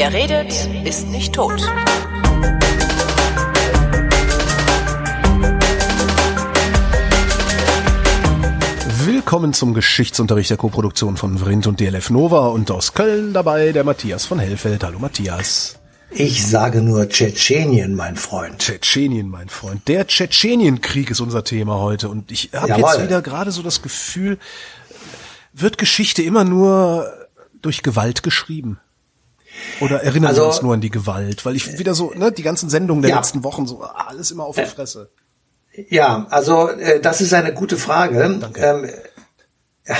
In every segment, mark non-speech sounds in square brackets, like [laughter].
Wer redet, ist nicht tot. Willkommen zum Geschichtsunterricht der Koproduktion von Vrindt und DLF Nova und aus Köln dabei der Matthias von Hellfeld. Hallo Matthias. Ich sage nur Tschetschenien, mein Freund. Tschetschenien, mein Freund. Der Tschetschenienkrieg ist unser Thema heute und ich habe jetzt wieder gerade so das Gefühl, wird Geschichte immer nur durch Gewalt geschrieben? Oder erinnern also, wir uns nur an die Gewalt? Weil ich wieder so, ne, die ganzen Sendungen der ja. letzten Wochen so alles immer auf die Fresse. Ja, also äh, das ist eine gute Frage. Danke. Ähm, [laughs]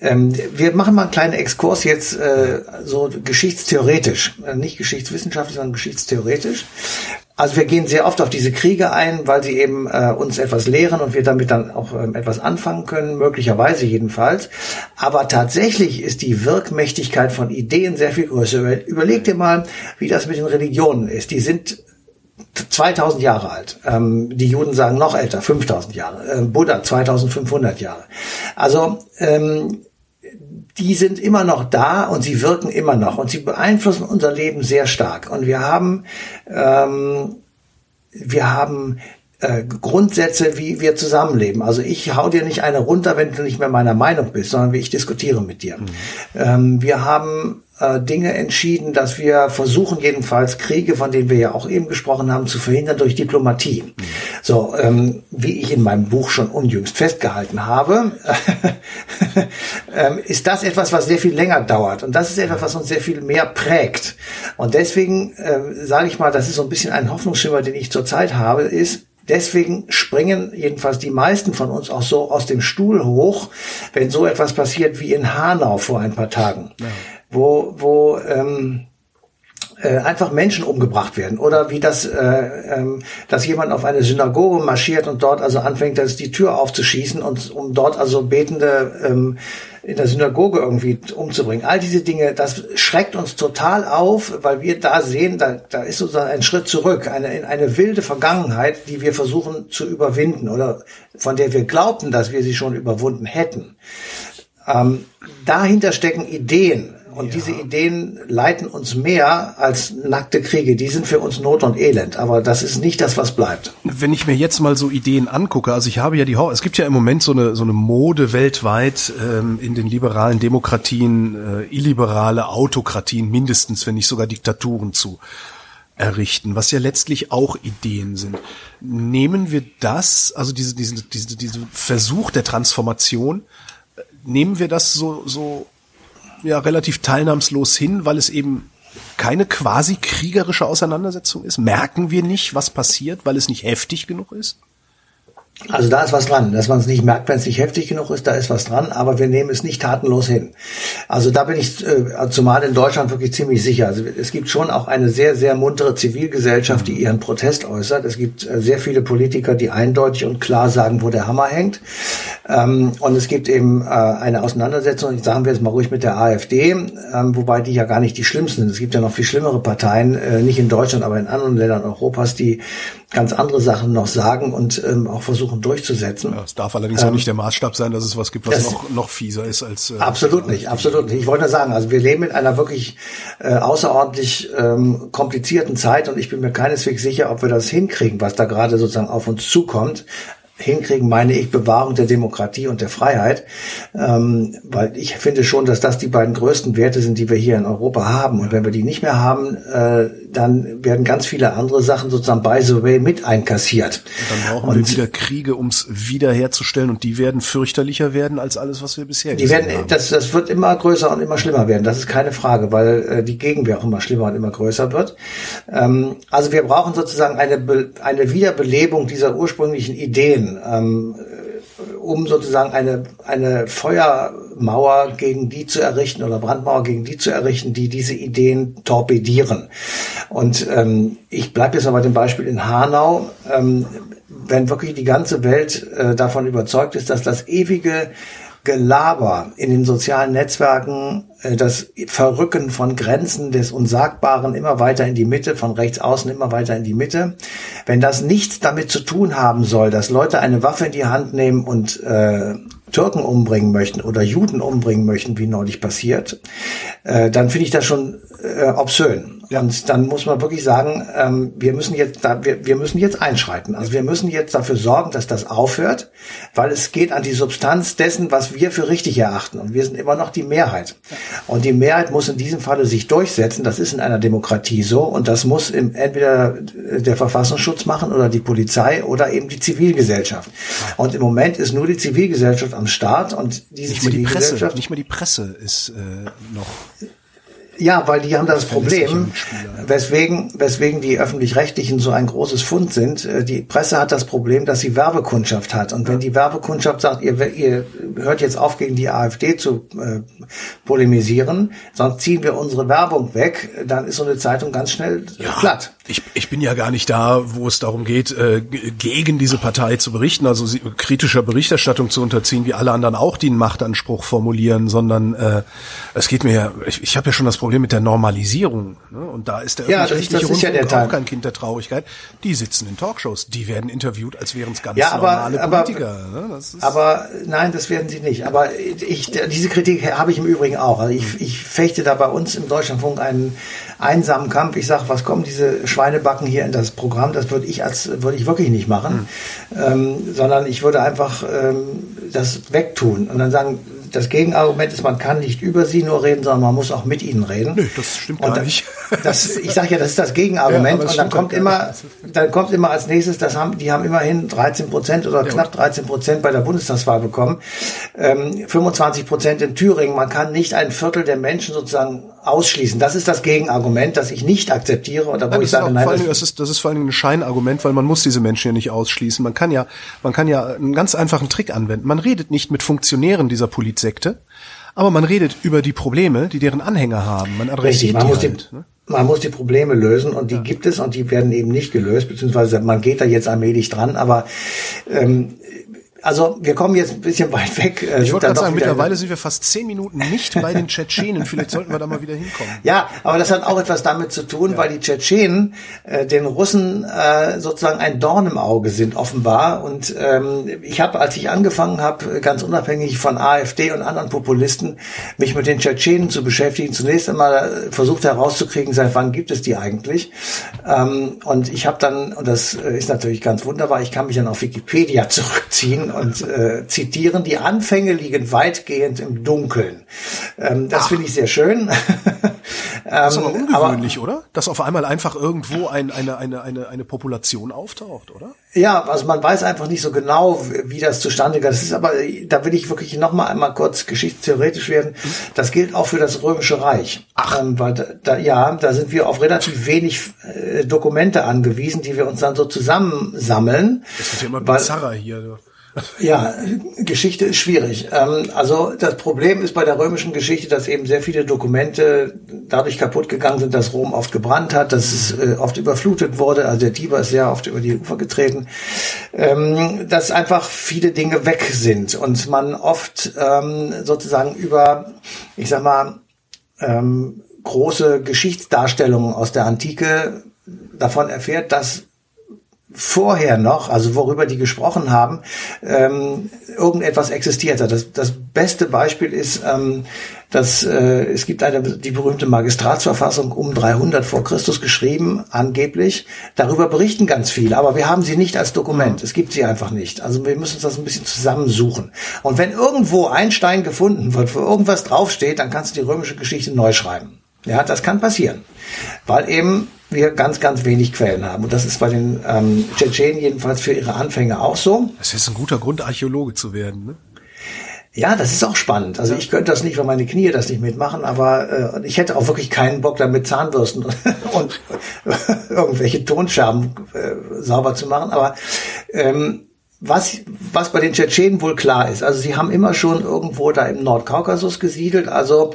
ähm, wir machen mal einen kleinen Exkurs jetzt äh, so geschichtstheoretisch, äh, nicht geschichtswissenschaftlich, sondern geschichtstheoretisch. Also wir gehen sehr oft auf diese Kriege ein, weil sie eben äh, uns etwas lehren und wir damit dann auch ähm, etwas anfangen können, möglicherweise jedenfalls. Aber tatsächlich ist die Wirkmächtigkeit von Ideen sehr viel größer. Überleg dir mal, wie das mit den Religionen ist. Die sind 2000 Jahre alt. Ähm, die Juden sagen noch älter, 5000 Jahre. Äh, Buddha 2500 Jahre. Also ähm, die sind immer noch da und sie wirken immer noch und sie beeinflussen unser Leben sehr stark. Und wir haben, ähm, wir haben äh, Grundsätze, wie wir zusammenleben. Also ich hau dir nicht eine runter, wenn du nicht mehr meiner Meinung bist, sondern wie ich diskutiere mit dir. Mhm. Ähm, wir haben Dinge entschieden, dass wir versuchen, jedenfalls Kriege, von denen wir ja auch eben gesprochen haben, zu verhindern durch Diplomatie. Mhm. So, ähm, wie ich in meinem Buch schon unjüngst festgehalten habe, [laughs] ähm, ist das etwas, was sehr viel länger dauert. Und das ist etwas, was uns sehr viel mehr prägt. Und deswegen äh, sage ich mal, das ist so ein bisschen ein Hoffnungsschimmer, den ich zurzeit habe, ist, Deswegen springen jedenfalls die meisten von uns auch so aus dem Stuhl hoch, wenn so etwas passiert wie in Hanau vor ein paar Tagen, ja. wo, wo ähm, äh, einfach Menschen umgebracht werden oder wie das, äh, ähm, dass jemand auf eine Synagoge marschiert und dort also anfängt, das die Tür aufzuschießen und um dort also Betende ähm, in der Synagoge irgendwie umzubringen. All diese Dinge, das schreckt uns total auf, weil wir da sehen, da, da ist sozusagen ein Schritt zurück, eine, eine wilde Vergangenheit, die wir versuchen zu überwinden oder von der wir glaubten, dass wir sie schon überwunden hätten. Ähm, dahinter stecken Ideen, und ja. diese Ideen leiten uns mehr als nackte Kriege. Die sind für uns Not und Elend. Aber das ist nicht das, was bleibt. Wenn ich mir jetzt mal so Ideen angucke, also ich habe ja die, es gibt ja im Moment so eine, so eine Mode weltweit ähm, in den liberalen Demokratien, äh, illiberale Autokratien mindestens, wenn nicht sogar Diktaturen zu errichten, was ja letztlich auch Ideen sind. Nehmen wir das, also diese, diese, diese, diese Versuch der Transformation, äh, nehmen wir das so, so ja relativ teilnahmslos hin, weil es eben keine quasi kriegerische Auseinandersetzung ist? Merken wir nicht, was passiert, weil es nicht heftig genug ist? Also da ist was dran, dass man es nicht merkt, wenn es nicht heftig genug ist, da ist was dran, aber wir nehmen es nicht tatenlos hin. Also da bin ich äh, zumal in Deutschland wirklich ziemlich sicher. Also es gibt schon auch eine sehr, sehr muntere Zivilgesellschaft, die ihren Protest äußert. Es gibt äh, sehr viele Politiker, die eindeutig und klar sagen, wo der Hammer hängt. Ähm, und es gibt eben äh, eine Auseinandersetzung, sagen wir jetzt mal ruhig mit der AfD, ähm, wobei die ja gar nicht die schlimmsten sind. Es gibt ja noch viel schlimmere Parteien, äh, nicht in Deutschland, aber in anderen Ländern Europas, die ganz andere Sachen noch sagen und ähm, auch versuchen durchzusetzen. Ja, es darf allerdings ähm, auch nicht der Maßstab sein, dass es was gibt, was noch, noch fieser ist als. Äh, absolut nicht, absolut nicht. Ich wollte nur sagen, also wir leben in einer wirklich äh, außerordentlich ähm, komplizierten Zeit und ich bin mir keineswegs sicher, ob wir das hinkriegen, was da gerade sozusagen auf uns zukommt hinkriegen, meine ich, Bewahrung der Demokratie und der Freiheit. Ähm, weil ich finde schon, dass das die beiden größten Werte sind, die wir hier in Europa haben. Und wenn wir die nicht mehr haben, äh, dann werden ganz viele andere Sachen sozusagen by the way mit einkassiert. Und dann brauchen und wir wieder Kriege, um es wiederherzustellen. Und die werden fürchterlicher werden als alles, was wir bisher die werden, haben. Das, das wird immer größer und immer schlimmer werden. Das ist keine Frage, weil äh, die Gegenwehr auch immer schlimmer und immer größer wird. Ähm, also wir brauchen sozusagen eine, eine Wiederbelebung dieser ursprünglichen Ideen Ideen, ähm, um sozusagen eine, eine Feuermauer gegen die zu errichten oder Brandmauer gegen die zu errichten, die diese Ideen torpedieren. Und ähm, ich bleibe jetzt mal bei dem Beispiel in Hanau. Ähm, wenn wirklich die ganze Welt äh, davon überzeugt ist, dass das ewige Gelaber in den sozialen Netzwerken, äh, das Verrücken von Grenzen des Unsagbaren immer weiter in die Mitte, von rechts außen immer weiter in die Mitte. Wenn das nichts damit zu tun haben soll, dass Leute eine Waffe in die Hand nehmen und äh, Türken umbringen möchten oder Juden umbringen möchten, wie neulich passiert, äh, dann finde ich das schon äh, obszön. Ja. Und dann muss man wirklich sagen, ähm, wir müssen jetzt da, wir, wir müssen jetzt einschreiten. Also wir müssen jetzt dafür sorgen, dass das aufhört, weil es geht an die Substanz dessen, was wir für richtig erachten. Und wir sind immer noch die Mehrheit. Und die Mehrheit muss in diesem Falle sich durchsetzen. Das ist in einer Demokratie so. Und das muss im, entweder der Verfassungsschutz machen oder die Polizei oder eben die Zivilgesellschaft. Und im Moment ist nur die Zivilgesellschaft am Start und diese nicht Zivilgesellschaft. Die Presse, nicht mal die Presse ist äh, noch ja, weil die haben das Problem, weswegen, weswegen die öffentlich-rechtlichen so ein großes Fund sind. Äh, die Presse hat das Problem, dass sie Werbekundschaft hat. Und wenn die Werbekundschaft sagt, ihr, ihr hört jetzt auf, gegen die AfD zu äh, polemisieren, sonst ziehen wir unsere Werbung weg, dann ist so eine Zeitung ganz schnell ja, platt. Ich, ich bin ja gar nicht da, wo es darum geht, äh, gegen diese Partei zu berichten, also sie, kritischer Berichterstattung zu unterziehen, wie alle anderen auch, die einen Machtanspruch formulieren, sondern äh, es geht mir ja, ich, ich habe ja schon das Problem mit der Normalisierung. Ne? Und da ist der ja, öffentlich-rechtliche Rundfunk ja der auch kein Kind der Traurigkeit. Die sitzen in Talkshows, die werden interviewt, als wären es ganz ja, aber, normale aber, Politiker. Ne? aber nein, das werden sie nicht. Aber ich, diese Kritik habe ich im Übrigen auch. Also ich, ich fechte da bei uns im Deutschlandfunk einen einsamen Kampf. Ich sage, was kommen diese Schweinebacken hier in das Programm? Das würde ich als würde ich wirklich nicht machen, mhm. ähm, sondern ich würde einfach ähm, das wegtun und dann sagen, das Gegenargument ist, man kann nicht über sie nur reden, sondern man muss auch mit ihnen reden. Nö, das stimmt und gar nicht. Das, ich sage ja, das ist das Gegenargument. Ja, und dann kommt immer, dann kommt immer als nächstes, das haben, die haben immerhin 13 Prozent oder ja, knapp 13 Prozent bei der Bundestagswahl bekommen. Ähm, 25 Prozent in Thüringen. Man kann nicht ein Viertel der Menschen sozusagen ausschließen. Das ist das Gegenargument, das ich nicht akzeptiere oder wo nein, ich sage, nein. Allem, das, ist, das ist vor allem ein Scheinargument, weil man muss diese Menschen ja nicht ausschließen. Man kann ja, man kann ja einen ganz einfachen Trick anwenden. Man redet nicht mit Funktionären dieser Politsekte, aber man redet über die Probleme, die deren Anhänger haben. Man adressiert Richtig, man die muss halt, ne? Man muss die Probleme lösen und die ja. gibt es und die werden eben nicht gelöst, beziehungsweise man geht da jetzt allmählich dran, aber ähm, also wir kommen jetzt ein bisschen weit weg. Äh, ich wollte gerade sagen, mittlerweile sind wir fast zehn Minuten nicht bei den Tschetschenen. Vielleicht sollten wir da mal wieder hinkommen. Ja, aber das hat auch etwas damit zu tun, ja. weil die Tschetschenen äh, den Russen äh, sozusagen ein Dorn im Auge sind offenbar. Und ähm, ich habe, als ich angefangen habe, ganz unabhängig von AfD und anderen Populisten, mich mit den Tschetschenen zu beschäftigen, zunächst einmal versucht herauszukriegen, seit wann gibt es die eigentlich. Ähm, und ich habe dann, und das ist natürlich ganz wunderbar, ich kann mich dann auf Wikipedia [laughs] zurückziehen und äh, zitieren, die Anfänge liegen weitgehend im Dunkeln. Ähm, das finde ich sehr schön. [laughs] das ist aber ähm, ungewöhnlich, aber, oder? Dass auf einmal einfach irgendwo ein, eine, eine, eine, eine Population auftaucht, oder? Ja, also man weiß einfach nicht so genau, wie das zustande kam. Das ist aber, da will ich wirklich noch mal einmal kurz geschichtstheoretisch werden. Das gilt auch für das Römische Reich. Ach. Ähm, weil da, da, ja, da sind wir auf relativ wenig äh, Dokumente angewiesen, die wir uns dann so zusammensammeln. Das wird ja immer bizarrer hier. Ja, Geschichte ist schwierig. Ähm, also das Problem ist bei der römischen Geschichte, dass eben sehr viele Dokumente dadurch kaputt gegangen sind, dass Rom oft gebrannt hat, dass es äh, oft überflutet wurde. Also der Tiber ist sehr oft über die Ufer getreten. Ähm, dass einfach viele Dinge weg sind und man oft ähm, sozusagen über, ich sag mal, große Geschichtsdarstellungen aus der Antike davon erfährt, dass vorher noch, also worüber die gesprochen haben, ähm, irgendetwas existiert hat. Das, das beste Beispiel ist, ähm, dass äh, es gibt eine die berühmte Magistratsverfassung um 300 vor Christus geschrieben, angeblich. Darüber berichten ganz viele, aber wir haben sie nicht als Dokument. Es gibt sie einfach nicht. Also wir müssen uns das ein bisschen zusammensuchen. Und wenn irgendwo ein Stein gefunden wird, wo irgendwas draufsteht, dann kannst du die römische Geschichte neu schreiben. Ja, das kann passieren, weil eben wir ganz, ganz wenig Quellen haben. Und das ist bei den ähm, Tschetschenen jedenfalls für ihre Anfänge auch so. Das ist ein guter Grund, Archäologe zu werden, ne? Ja, das ist auch spannend. Also ich könnte das nicht, weil meine Knie das nicht mitmachen, aber äh, ich hätte auch wirklich keinen Bock, damit Zahnbürsten [laughs] und [laughs] irgendwelche Tonscherben äh, sauber zu machen. Aber ähm, was, was bei den Tschetschenen wohl klar ist, also sie haben immer schon irgendwo da im Nordkaukasus gesiedelt, also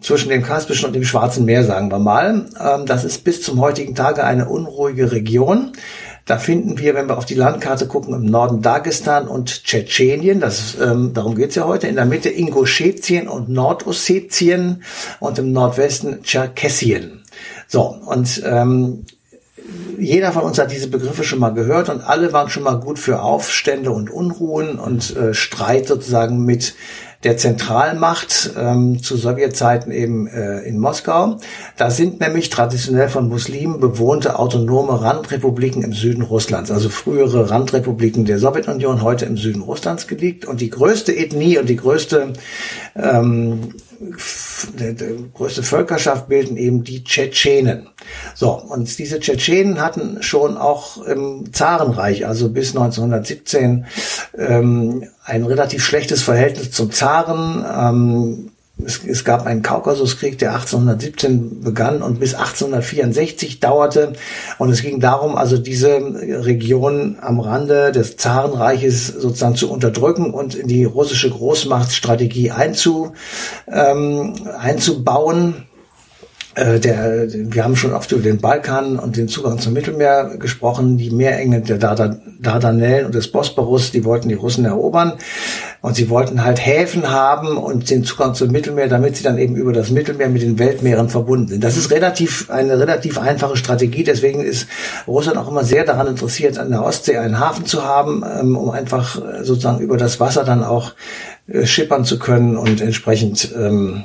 zwischen dem Kaspischen und dem Schwarzen Meer, sagen wir mal. Ähm, das ist bis zum heutigen Tage eine unruhige Region. Da finden wir, wenn wir auf die Landkarte gucken, im Norden Dagestan und Tschetschenien, das, ähm, darum geht's ja heute, in der Mitte Ingushetien und Nordossetien und im Nordwesten Tscherkessien. So, und ähm, jeder von uns hat diese Begriffe schon mal gehört und alle waren schon mal gut für Aufstände und Unruhen und äh, Streit sozusagen mit der Zentralmacht ähm, zu Sowjetzeiten eben äh, in Moskau. Da sind nämlich traditionell von Muslimen bewohnte autonome Randrepubliken im Süden Russlands, also frühere Randrepubliken der Sowjetunion, heute im Süden Russlands gelegt. Und die größte Ethnie und die größte ähm, der größte Völkerschaft bilden eben die Tschetschenen. So, und diese Tschetschenen hatten schon auch im Zarenreich, also bis 1917, ähm, ein relativ schlechtes Verhältnis zum Zaren. Ähm, es, es gab einen Kaukasuskrieg, der 1817 begann und bis 1864 dauerte. Und es ging darum, also diese Region am Rande des Zarenreiches sozusagen zu unterdrücken und in die russische Großmachtsstrategie einzu, ähm, einzubauen. Äh, der, wir haben schon oft über den Balkan und den Zugang zum Mittelmeer gesprochen. Die Meerenge der Dardanellen und des Bosporus, die wollten die Russen erobern. Und sie wollten halt Häfen haben und den Zugang zum Mittelmeer, damit sie dann eben über das Mittelmeer mit den Weltmeeren verbunden sind. Das ist relativ, eine relativ einfache Strategie. Deswegen ist Russland auch immer sehr daran interessiert, an der Ostsee einen Hafen zu haben, ähm, um einfach äh, sozusagen über das Wasser dann auch äh, schippern zu können und entsprechend ähm,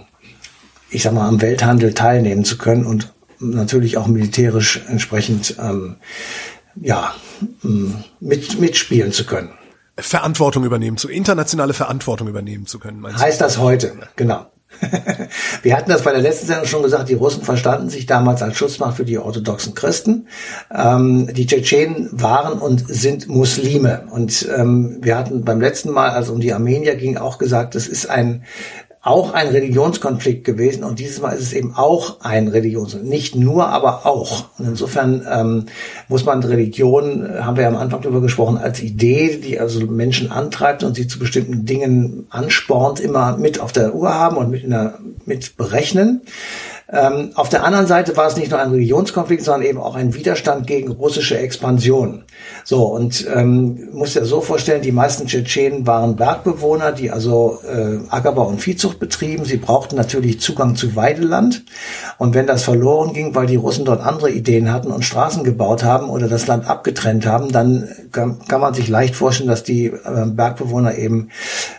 ich sag mal, am Welthandel teilnehmen zu können und natürlich auch militärisch entsprechend ähm, ja, mit, mitspielen zu können. Verantwortung übernehmen zu, internationale Verantwortung übernehmen zu können. Heißt das heute, genau. [laughs] Wir hatten das bei der letzten Sendung schon gesagt, die Russen verstanden sich damals als Schutzmacht für die orthodoxen Christen. Ähm, die Tschetschenen waren und sind Muslime. Und ähm, wir hatten beim letzten Mal, als um die Armenier ging, auch gesagt, das ist ein auch ein Religionskonflikt gewesen und dieses Mal ist es eben auch ein Religionskonflikt. Nicht nur, aber auch. Und insofern ähm, muss man Religion, äh, haben wir ja am Anfang darüber gesprochen, als Idee, die also Menschen antreibt und sie zu bestimmten Dingen anspornt, immer mit auf der Uhr haben und mit, in der, mit berechnen. Ähm, auf der anderen Seite war es nicht nur ein Religionskonflikt, sondern eben auch ein Widerstand gegen russische Expansion. So, und ähm, muss ja so vorstellen, die meisten Tschetschenen waren Bergbewohner, die also äh, Ackerbau und Viehzucht betrieben. Sie brauchten natürlich Zugang zu Weideland. Und wenn das verloren ging, weil die Russen dort andere Ideen hatten und Straßen gebaut haben oder das Land abgetrennt haben, dann kann, kann man sich leicht vorstellen, dass die äh, Bergbewohner eben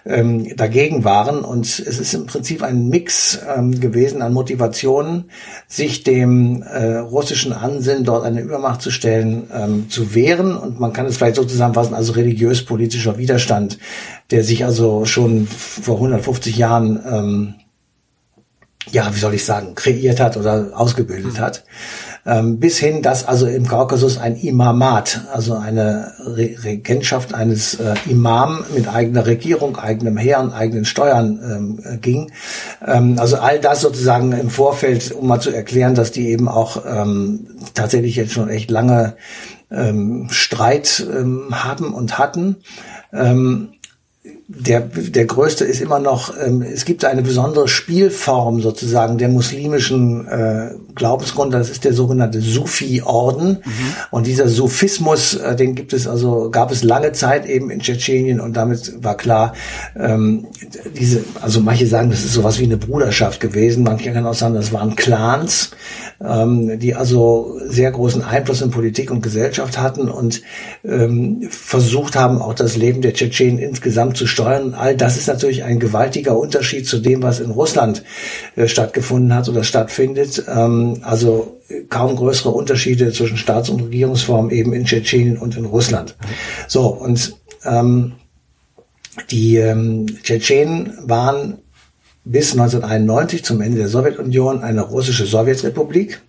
ähm, dagegen waren. Und es ist im Prinzip ein Mix ähm, gewesen an Motivation Option, sich dem äh, russischen Ansinnen, dort eine Übermacht zu stellen, ähm, zu wehren. Und man kann es vielleicht so zusammenfassen, also religiös-politischer Widerstand, der sich also schon vor 150 Jahren ähm, ja, wie soll ich sagen, kreiert hat oder ausgebildet mhm. hat bis hin, dass also im Kaukasus ein Imamat, also eine Re Regentschaft eines äh, Imam mit eigener Regierung, eigenem Heer und eigenen Steuern ähm, äh, ging. Ähm, also all das sozusagen im Vorfeld, um mal zu erklären, dass die eben auch ähm, tatsächlich jetzt schon echt lange ähm, Streit ähm, haben und hatten. Der, der größte ist immer noch, ähm, es gibt eine besondere Spielform sozusagen der muslimischen äh, Glaubensgründe, das ist der sogenannte Sufi-Orden. Mhm. Und dieser Sufismus, äh, den gibt es also, gab es lange Zeit eben in Tschetschenien und damit war klar, ähm, diese, also manche sagen, das ist sowas wie eine Bruderschaft gewesen, manche können auch sagen, das waren Clans, ähm, die also sehr großen Einfluss in Politik und Gesellschaft hatten und ähm, versucht haben, auch das Leben der Tschetschenen insgesamt zu steuern. All das ist natürlich ein gewaltiger Unterschied zu dem, was in Russland äh, stattgefunden hat oder stattfindet. Ähm, also kaum größere Unterschiede zwischen Staats- und Regierungsformen eben in Tschetschenien und in Russland. So, und ähm, die ähm, Tschetschenen waren bis 1991 zum Ende der Sowjetunion eine russische Sowjetrepublik.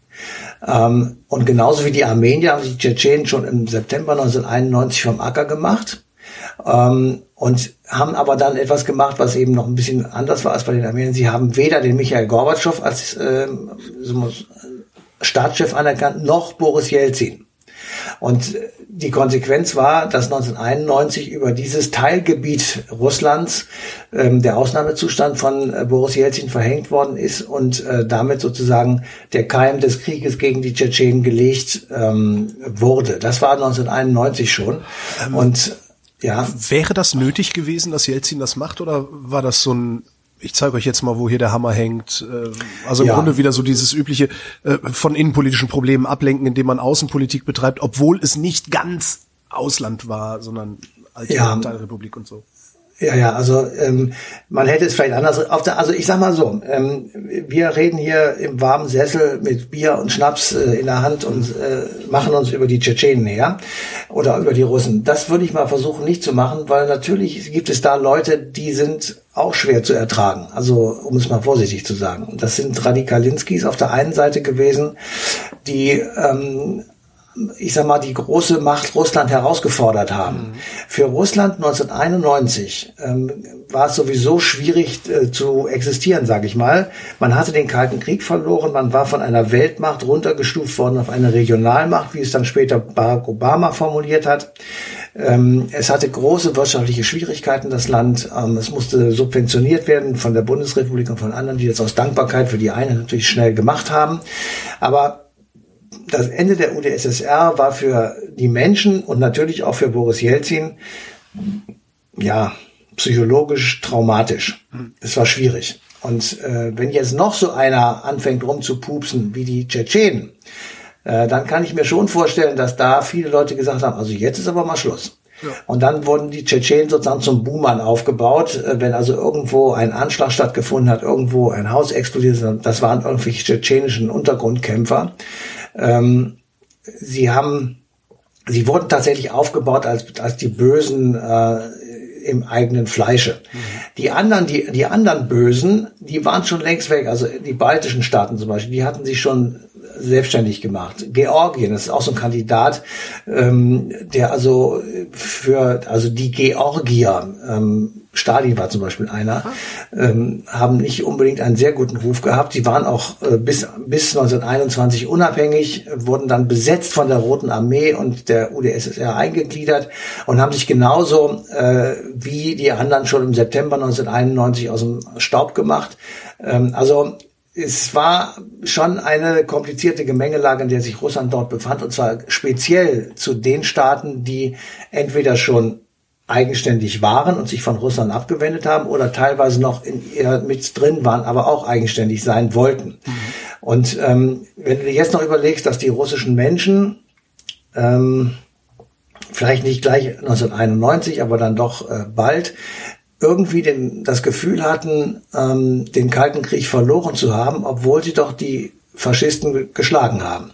Ähm, und genauso wie die Armenier haben sich die Tschetschenen schon im September 1991 vom Acker gemacht. Ähm, und haben aber dann etwas gemacht, was eben noch ein bisschen anders war als bei den Armeniern. Sie haben weder den Michael Gorbatschow als äh, Staatschef anerkannt, noch Boris Jelzin. Und die Konsequenz war, dass 1991 über dieses Teilgebiet Russlands ähm, der Ausnahmezustand von äh, Boris Jelzin verhängt worden ist und äh, damit sozusagen der Keim des Krieges gegen die Tschetschenen gelegt ähm, wurde. Das war 1991 schon. Ähm, und ja. Wäre das nötig gewesen, dass Jelzin das macht, oder war das so ein ich zeige euch jetzt mal, wo hier der Hammer hängt. Äh, also im ja. Grunde wieder so dieses übliche äh, von innenpolitischen Problemen ablenken, indem man Außenpolitik betreibt, obwohl es nicht ganz Ausland war, sondern alte ja. Republik und so. Ja, ja, also ähm, man hätte es vielleicht anders. Auf der, also ich sag mal so, ähm, wir reden hier im warmen Sessel mit Bier und Schnaps äh, in der Hand und äh, machen uns über die Tschetschenen her oder über die Russen. Das würde ich mal versuchen nicht zu machen, weil natürlich gibt es da Leute, die sind auch schwer zu ertragen. Also um es mal vorsichtig zu sagen. Das sind Radikalinskis auf der einen Seite gewesen, die ähm, ich sag mal, die große Macht Russland herausgefordert haben. Mhm. Für Russland 1991 ähm, war es sowieso schwierig äh, zu existieren, sage ich mal. Man hatte den Kalten Krieg verloren, man war von einer Weltmacht runtergestuft worden auf eine Regionalmacht, wie es dann später Barack Obama formuliert hat. Ähm, es hatte große wirtschaftliche Schwierigkeiten, das Land. Ähm, es musste subventioniert werden von der Bundesrepublik und von anderen, die das aus Dankbarkeit für die eine natürlich schnell gemacht haben. Aber das Ende der UdSSR war für die Menschen und natürlich auch für Boris Jelzin ja psychologisch traumatisch. Es war schwierig. Und äh, wenn jetzt noch so einer anfängt rumzupupsen wie die Tschetschenen, äh, dann kann ich mir schon vorstellen, dass da viele Leute gesagt haben, also jetzt ist aber mal Schluss. Ja. Und dann wurden die Tschetschenen sozusagen zum Boomern aufgebaut. Äh, wenn also irgendwo ein Anschlag stattgefunden hat, irgendwo ein Haus explodiert, das waren irgendwelche tschetschenischen Untergrundkämpfer. Ähm, sie haben, sie wurden tatsächlich aufgebaut als, als die Bösen äh, im eigenen Fleische. Mhm. Die anderen, die, die anderen Bösen, die waren schon längst weg. Also die baltischen Staaten zum Beispiel, die hatten sich schon selbstständig gemacht. Georgien, das ist auch so ein Kandidat, ähm, der also für, also die Georgier, ähm, Stalin war zum Beispiel einer, ähm, haben nicht unbedingt einen sehr guten Ruf gehabt. Sie waren auch äh, bis, bis 1921 unabhängig, wurden dann besetzt von der Roten Armee und der UdSSR eingegliedert und haben sich genauso äh, wie die anderen schon im September 1991 aus dem Staub gemacht. Ähm, also es war schon eine komplizierte Gemengelage, in der sich Russland dort befand, und zwar speziell zu den Staaten, die entweder schon eigenständig waren und sich von Russland abgewendet haben oder teilweise noch in ihr mit drin waren, aber auch eigenständig sein wollten. Mhm. Und ähm, wenn du dir jetzt noch überlegst, dass die russischen Menschen ähm, vielleicht nicht gleich 1991, aber dann doch äh, bald irgendwie den, das Gefühl hatten, ähm, den Kalten Krieg verloren zu haben, obwohl sie doch die Faschisten geschlagen haben.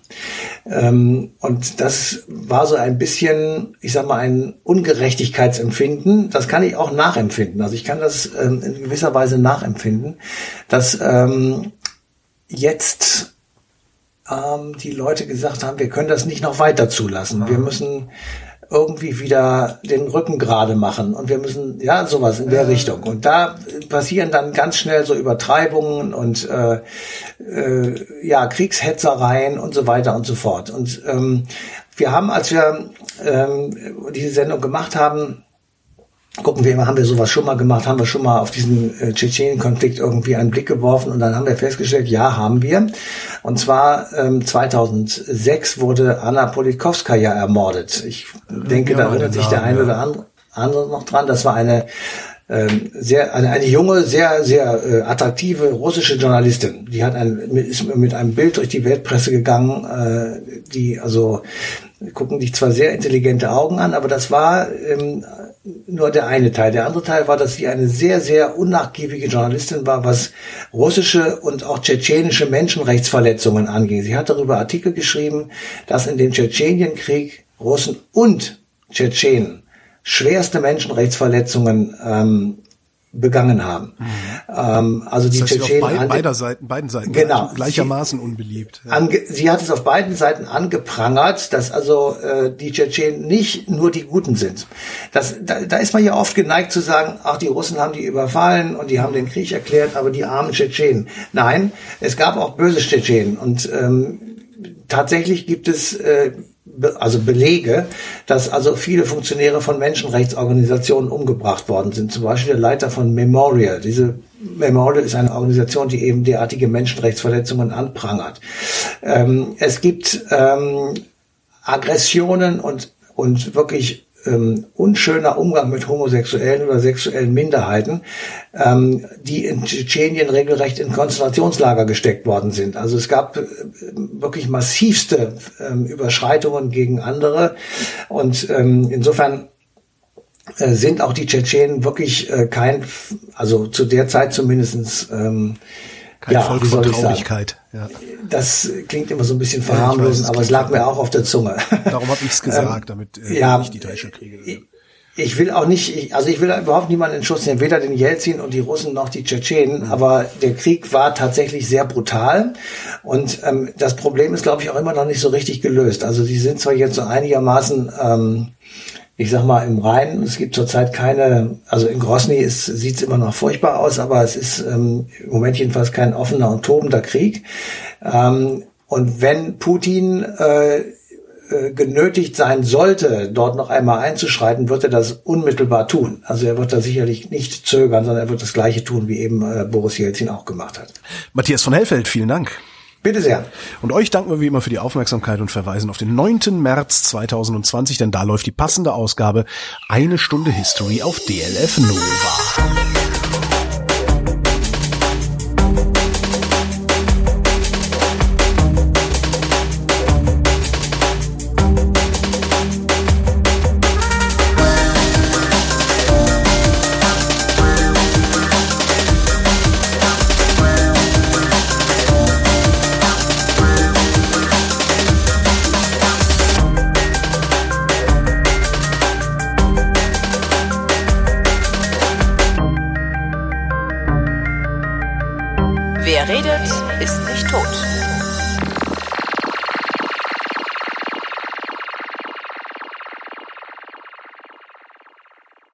Ähm, und das war so ein bisschen, ich sag mal, ein Ungerechtigkeitsempfinden. Das kann ich auch nachempfinden. Also ich kann das ähm, in gewisser Weise nachempfinden, dass ähm, jetzt ähm, die Leute gesagt haben, wir können das nicht noch weiter zulassen. Wir müssen irgendwie wieder den Rücken gerade machen. Und wir müssen ja sowas in der. Richtung. Und da passieren dann ganz schnell so Übertreibungen und äh, äh, ja Kriegshetzereien und so weiter und so fort. Und ähm, wir haben als wir ähm, diese Sendung gemacht haben gucken wir immer, haben wir sowas schon mal gemacht, haben wir schon mal auf diesen äh, Tschetschenien-Konflikt irgendwie einen Blick geworfen und dann haben wir festgestellt, ja, haben wir. Und zwar ähm, 2006 wurde Anna Politkovskaya ermordet. Ich denke, ja, da erinnert sich der eine oder andere, andere noch dran. Das war eine ähm, sehr eine, eine junge, sehr sehr äh, attraktive russische Journalistin. Die hat ein, ist mit einem Bild durch die Weltpresse gegangen, äh, die also gucken dich zwar sehr intelligente Augen an, aber das war ähm, nur der eine Teil. Der andere Teil war, dass sie eine sehr, sehr unnachgiebige Journalistin war, was russische und auch tschetschenische Menschenrechtsverletzungen anging. Sie hat darüber Artikel geschrieben, dass in dem Tschetschenienkrieg Russen und Tschetschenen schwerste Menschenrechtsverletzungen ähm, begangen haben. Mhm. Ähm, also das die Tschetschenen beid, beider Seiten, beiden Seiten genau, gleichermaßen sie, unbeliebt. Ja. Sie hat es auf beiden Seiten angeprangert, dass also äh, die Tschetschenen nicht nur die Guten sind. Das, da, da ist man ja oft geneigt zu sagen, ach die Russen haben die überfallen und die haben den Krieg erklärt, aber die armen Tschetschenen. Nein, es gab auch böse Tschetschenen und ähm, tatsächlich gibt es äh, also Belege, dass also viele Funktionäre von Menschenrechtsorganisationen umgebracht worden sind. Zum Beispiel der Leiter von Memorial. Diese Memorial ist eine Organisation, die eben derartige Menschenrechtsverletzungen anprangert. Ähm, es gibt ähm, Aggressionen und, und wirklich ähm, unschöner Umgang mit homosexuellen oder sexuellen Minderheiten, ähm, die in Tschetschenien regelrecht in Konzentrationslager gesteckt worden sind. Also es gab äh, wirklich massivste ähm, Überschreitungen gegen andere und ähm, insofern äh, sind auch die Tschetschenen wirklich äh, kein, also zu der Zeit zumindestens ähm, kein ja, Volk von Traurigkeit. Ja. Das klingt immer so ein bisschen verharmlosend, ja, aber es lag mir auch auf der Zunge. Darum habe ich es [laughs] gesagt, damit äh, ja, ich die Tasche kriege. Ich, ich will auch nicht, ich, also ich will überhaupt niemanden in Schutz nehmen, weder den Jelzin und die Russen noch die Tschetschenen, mhm. aber der Krieg war tatsächlich sehr brutal und ähm, das Problem ist, glaube ich, auch immer noch nicht so richtig gelöst. Also die sind zwar jetzt so einigermaßen ähm, ich sag mal, im Rhein, es gibt zurzeit keine, also in Grosny sieht es immer noch furchtbar aus, aber es ist ähm, im Moment jedenfalls kein offener und tobender Krieg. Ähm, und wenn Putin äh, äh, genötigt sein sollte, dort noch einmal einzuschreiten, wird er das unmittelbar tun. Also er wird da sicherlich nicht zögern, sondern er wird das Gleiche tun, wie eben äh, Boris Jelzin auch gemacht hat. Matthias von Hellfeld, vielen Dank. Bitte sehr. Und euch danken wir wie immer für die Aufmerksamkeit und verweisen auf den 9. März 2020, denn da läuft die passende Ausgabe Eine Stunde History auf DLF Nova.